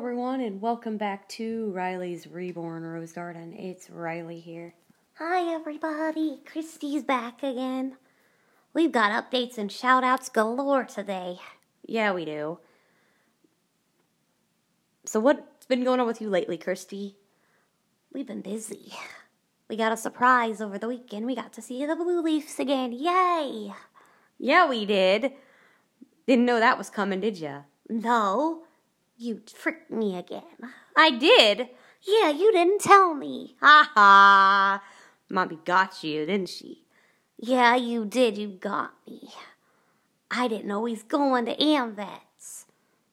everyone, and welcome back to Riley's Reborn Rose Garden. It's Riley here. Hi, everybody. Christy's back again. We've got updates and shout outs galore today. Yeah, we do. So, what's been going on with you lately, Christy? We've been busy. We got a surprise over the weekend. We got to see the Blue Leafs again. Yay! Yeah, we did. Didn't know that was coming, did ya? No, you tricked me again. I did. Yeah, you didn't tell me. Ha ha. Mommy got you, didn't she? Yeah, you did. You got me. I didn't know he's going to AMVETS.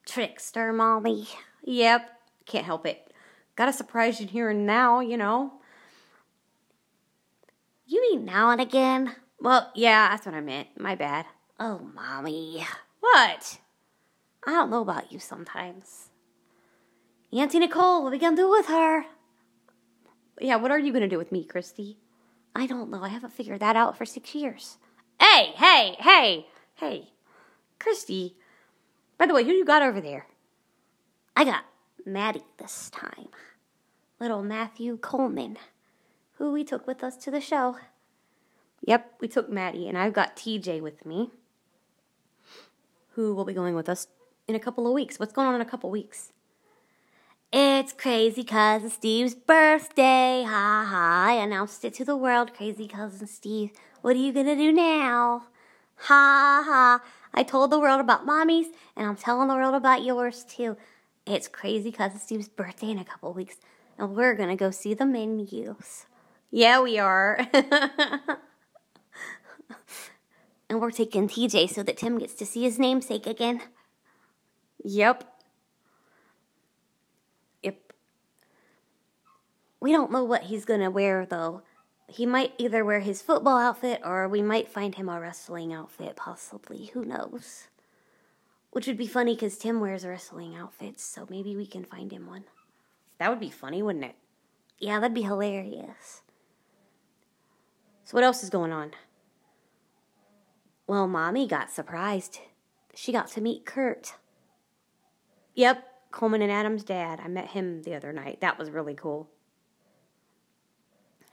Trickster, Mommy. Yep, can't help it. Gotta surprise you here and now, you know. You mean now and again? Well, yeah, that's what I meant. My bad. Oh, Mommy. What? I don't know about you sometimes. Auntie Nicole, what are we gonna do with her? Yeah, what are you gonna do with me, Christy? I don't know. I haven't figured that out for six years. Hey, hey, hey, hey. Christy, by the way, who you got over there? I got Maddie this time. Little Matthew Coleman, who we took with us to the show. Yep, we took Maddie, and I've got TJ with me, who will be going with us in a couple of weeks. What's going on in a couple of weeks? It's crazy cousin Steve's birthday. Ha ha. I announced it to the world. Crazy cousin Steve. What are you gonna do now? Ha ha. I told the world about mommy's and I'm telling the world about yours too. It's crazy cousin Steve's birthday in a couple weeks and we're gonna go see the menus. Yeah, we are. and we're taking TJ so that Tim gets to see his namesake again. Yep. Yep. We don't know what he's gonna wear though. He might either wear his football outfit or we might find him a wrestling outfit, possibly. Who knows? Which would be funny because Tim wears wrestling outfits, so maybe we can find him one. That would be funny, wouldn't it? Yeah, that'd be hilarious. So, what else is going on? Well, Mommy got surprised. She got to meet Kurt. Yep, Coleman and Adam's dad. I met him the other night. That was really cool.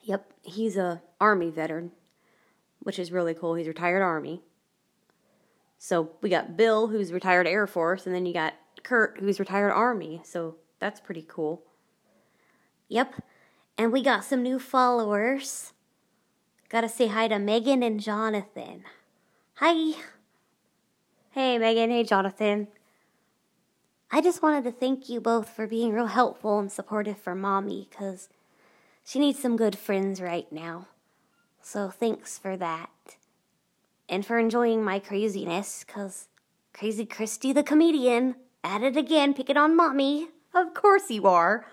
Yep, he's a army veteran, which is really cool. He's retired army. So we got Bill, who's retired Air Force, and then you got Kurt, who's retired Army. So that's pretty cool. Yep, and we got some new followers. Gotta say hi to Megan and Jonathan. Hi. Hey, Megan. Hey, Jonathan. I just wanted to thank you both for being real helpful and supportive for Mommy, because she needs some good friends right now. So thanks for that. And for enjoying my craziness, because Crazy Christy the comedian at it again, picking on Mommy. Of course you are.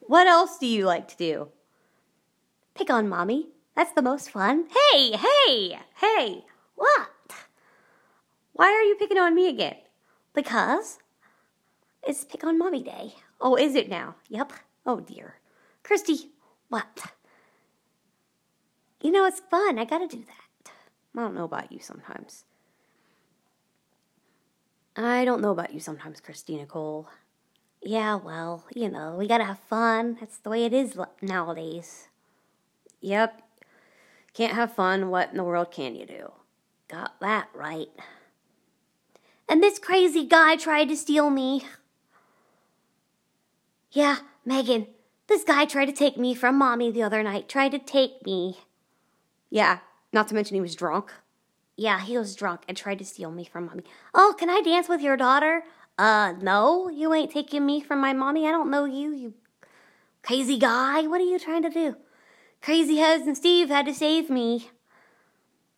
What else do you like to do? Pick on Mommy. That's the most fun. Hey, hey, hey. What? Why are you picking on me again? Because it's Pick on Mommy Day. Oh, is it now? Yep. Oh, dear. Christy, what? You know, it's fun. I gotta do that. I don't know about you sometimes. I don't know about you sometimes, Christina Cole. Yeah, well, you know, we gotta have fun. That's the way it is nowadays. Yep. Can't have fun. What in the world can you do? Got that right. And this crazy guy tried to steal me. Yeah, Megan, this guy tried to take me from mommy the other night. Tried to take me. Yeah, not to mention he was drunk. Yeah, he was drunk and tried to steal me from mommy. Oh, can I dance with your daughter? Uh, no, you ain't taking me from my mommy. I don't know you, you crazy guy. What are you trying to do? Crazy husband Steve had to save me.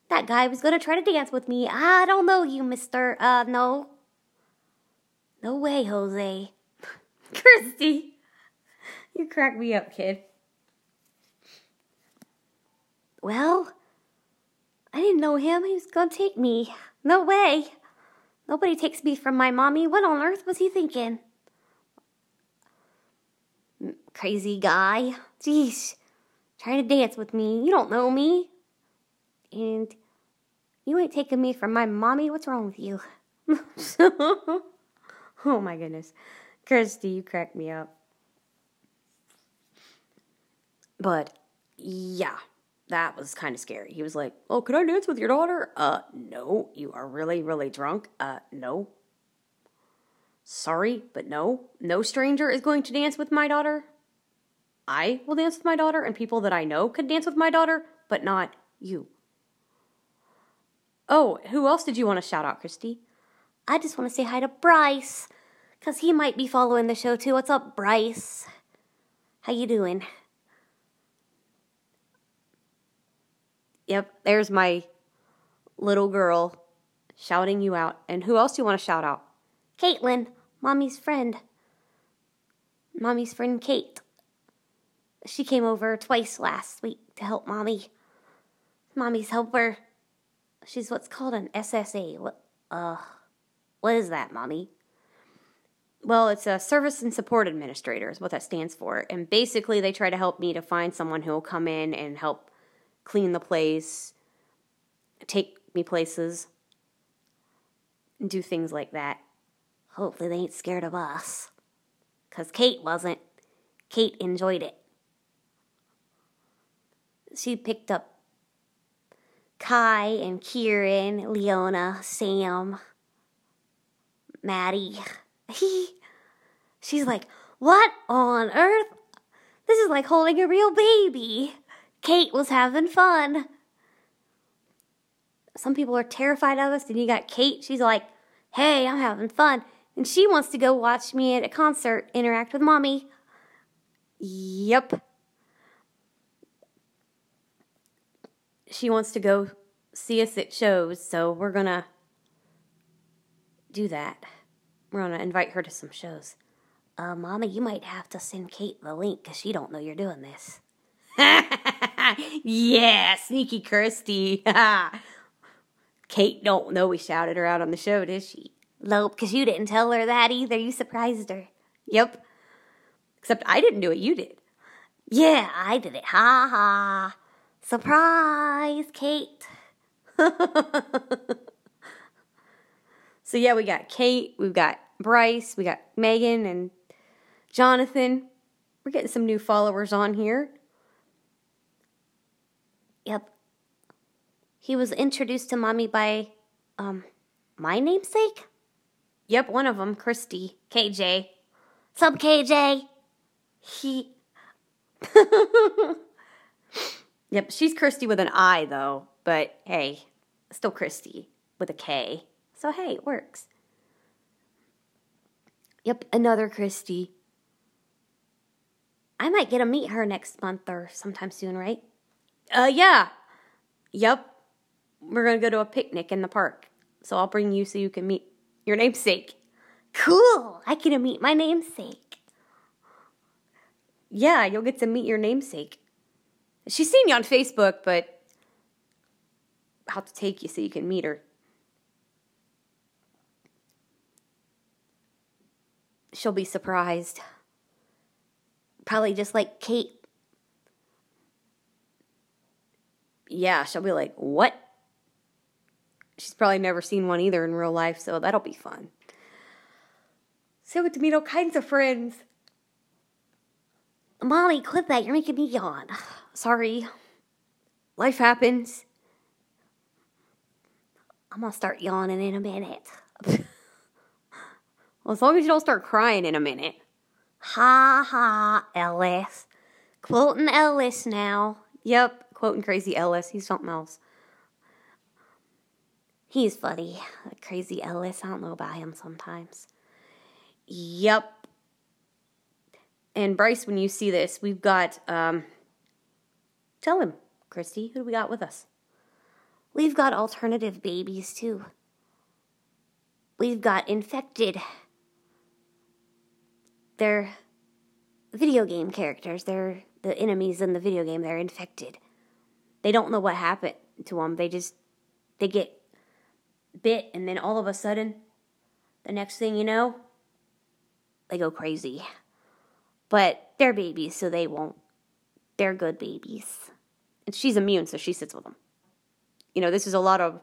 That guy was gonna try to dance with me. I don't know you, mister. Uh, no. No way, Jose. Christy, you crack me up, kid. Well, I didn't know him. He was gonna take me. No way. Nobody takes me from my mommy. What on earth was he thinking? Crazy guy. Jeez. Trying to dance with me. You don't know me. And you ain't taking me from my mommy. What's wrong with you? oh my goodness. Christy, you crack me up. But yeah, that was kind of scary. He was like, "Oh, can I dance with your daughter?" Uh, no. You are really, really drunk. Uh, no. Sorry, but no. No stranger is going to dance with my daughter. I will dance with my daughter, and people that I know could dance with my daughter, but not you. Oh, who else did you want to shout out, Christy? I just want to say hi to Bryce, cause he might be following the show too. What's up, Bryce? How you doing? Yep, there's my little girl shouting you out. And who else do you want to shout out? Caitlin, mommy's friend. Mommy's friend Kate. She came over twice last week to help mommy. Mommy's helper. She's what's called an SSA. What uh what is that, mommy? Well, it's a service and support administrator is what that stands for. And basically they try to help me to find someone who will come in and help clean the place, take me places, and do things like that. Hopefully they ain't scared of us. Cause Kate wasn't. Kate enjoyed it. She picked up Kai and Kieran, Leona, Sam, Maddie. She's like, What on earth? This is like holding a real baby. Kate was having fun. Some people are terrified of us, and you got Kate. She's like, Hey, I'm having fun. And she wants to go watch me at a concert, interact with mommy. Yep. She wants to go see us at shows, so we're gonna do that. We're gonna invite her to some shows. Uh, Mama, you might have to send Kate the link because she don't know you're doing this. yeah, sneaky Kirsty. Kate don't know we shouted her out on the show, did she? Nope, because you didn't tell her that either. You surprised her. Yep. Except I didn't do it, you did. Yeah, I did it. Ha ha. Surprise, Kate. so yeah, we got Kate, we've got Bryce, we got Megan and Jonathan. We're getting some new followers on here. Yep. He was introduced to mommy by, um, my namesake? Yep, one of them, Christy, KJ. Sub KJ. He. yep, she's Christy with an I though, but hey, still Christy with a K. So hey, it works. Yep, another Christy. I might get to meet her next month or sometime soon, right? Uh, yeah. Yep. We're gonna go to a picnic in the park. So I'll bring you so you can meet your namesake. Cool. I get to meet my namesake. Yeah, you'll get to meet your namesake. She's seen you on Facebook, but I'll have to take you so you can meet her. She'll be surprised. Probably just like Kate. Yeah, she'll be like, What? She's probably never seen one either in real life, so that'll be fun. So get to meet all kinds of friends. Molly, quit that. You're making me yawn. Sorry. Life happens. I'm gonna start yawning in a minute. well, as long as you don't start crying in a minute. Ha ha, Ellis. Quoting Ellis now. Yep, quoting Crazy Ellis. He's something else. He's funny. Crazy Ellis. I don't know about him sometimes. Yep. And Bryce, when you see this, we've got, um, tell him, Christy, who do we got with us? We've got alternative babies too. We've got infected. They're video game characters. They're the enemies in the video game. They're infected. They don't know what happened to them. They just, they get bit, and then all of a sudden, the next thing you know, they go crazy. But they're babies, so they won't. They're good babies. And she's immune, so she sits with them. You know, this is a lot of,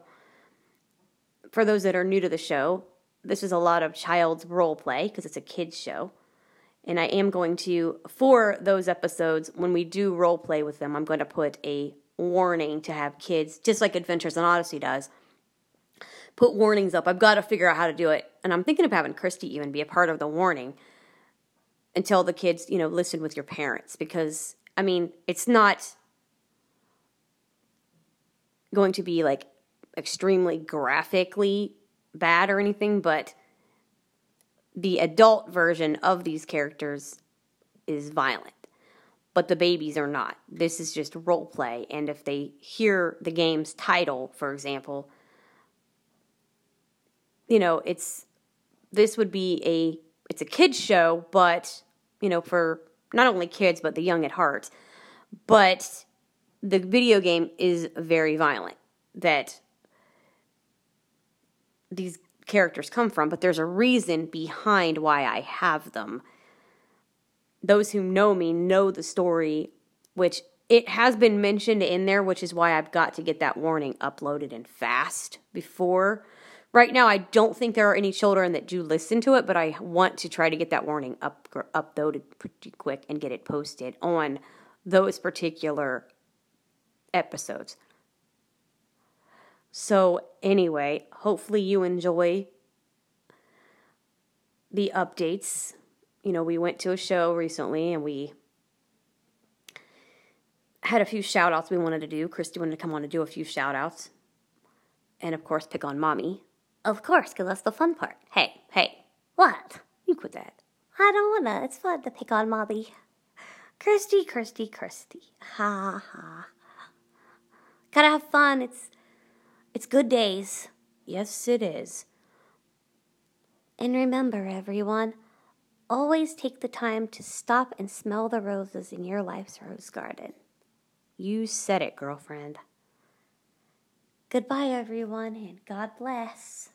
for those that are new to the show, this is a lot of child's role play because it's a kids show. And I am going to, for those episodes, when we do role play with them, I'm going to put a warning to have kids, just like Adventures in Odyssey does, put warnings up. I've got to figure out how to do it. And I'm thinking of having Christy even be a part of the warning until the kids, you know, listen with your parents because, I mean, it's not going to be like extremely graphically bad or anything, but the adult version of these characters is violent. But the babies are not. This is just role play. And if they hear the game's title, for example, you know, it's this would be a it's a kids show, but you know, for not only kids but the young at heart. But the video game is very violent. That these characters come from, but there's a reason behind why I have them. Those who know me know the story, which it has been mentioned in there, which is why I've got to get that warning uploaded and fast before. Right now, I don't think there are any children that do listen to it, but I want to try to get that warning up, uploaded pretty quick and get it posted on those particular episodes. So, anyway, hopefully you enjoy the updates. You know, we went to a show recently and we had a few shout outs we wanted to do. Christy wanted to come on to do a few shout outs. And of course, pick on mommy. Of course, because that's the fun part. Hey, hey, What? you quit that. I don't wanna. It's fun to pick on Mommy. Christy, Christy, Christy. Ha ha. Gotta have fun. It's it's good days. Yes, it is. And remember, everyone, always take the time to stop and smell the roses in your life's rose garden. You said it, girlfriend. Goodbye, everyone, and God bless.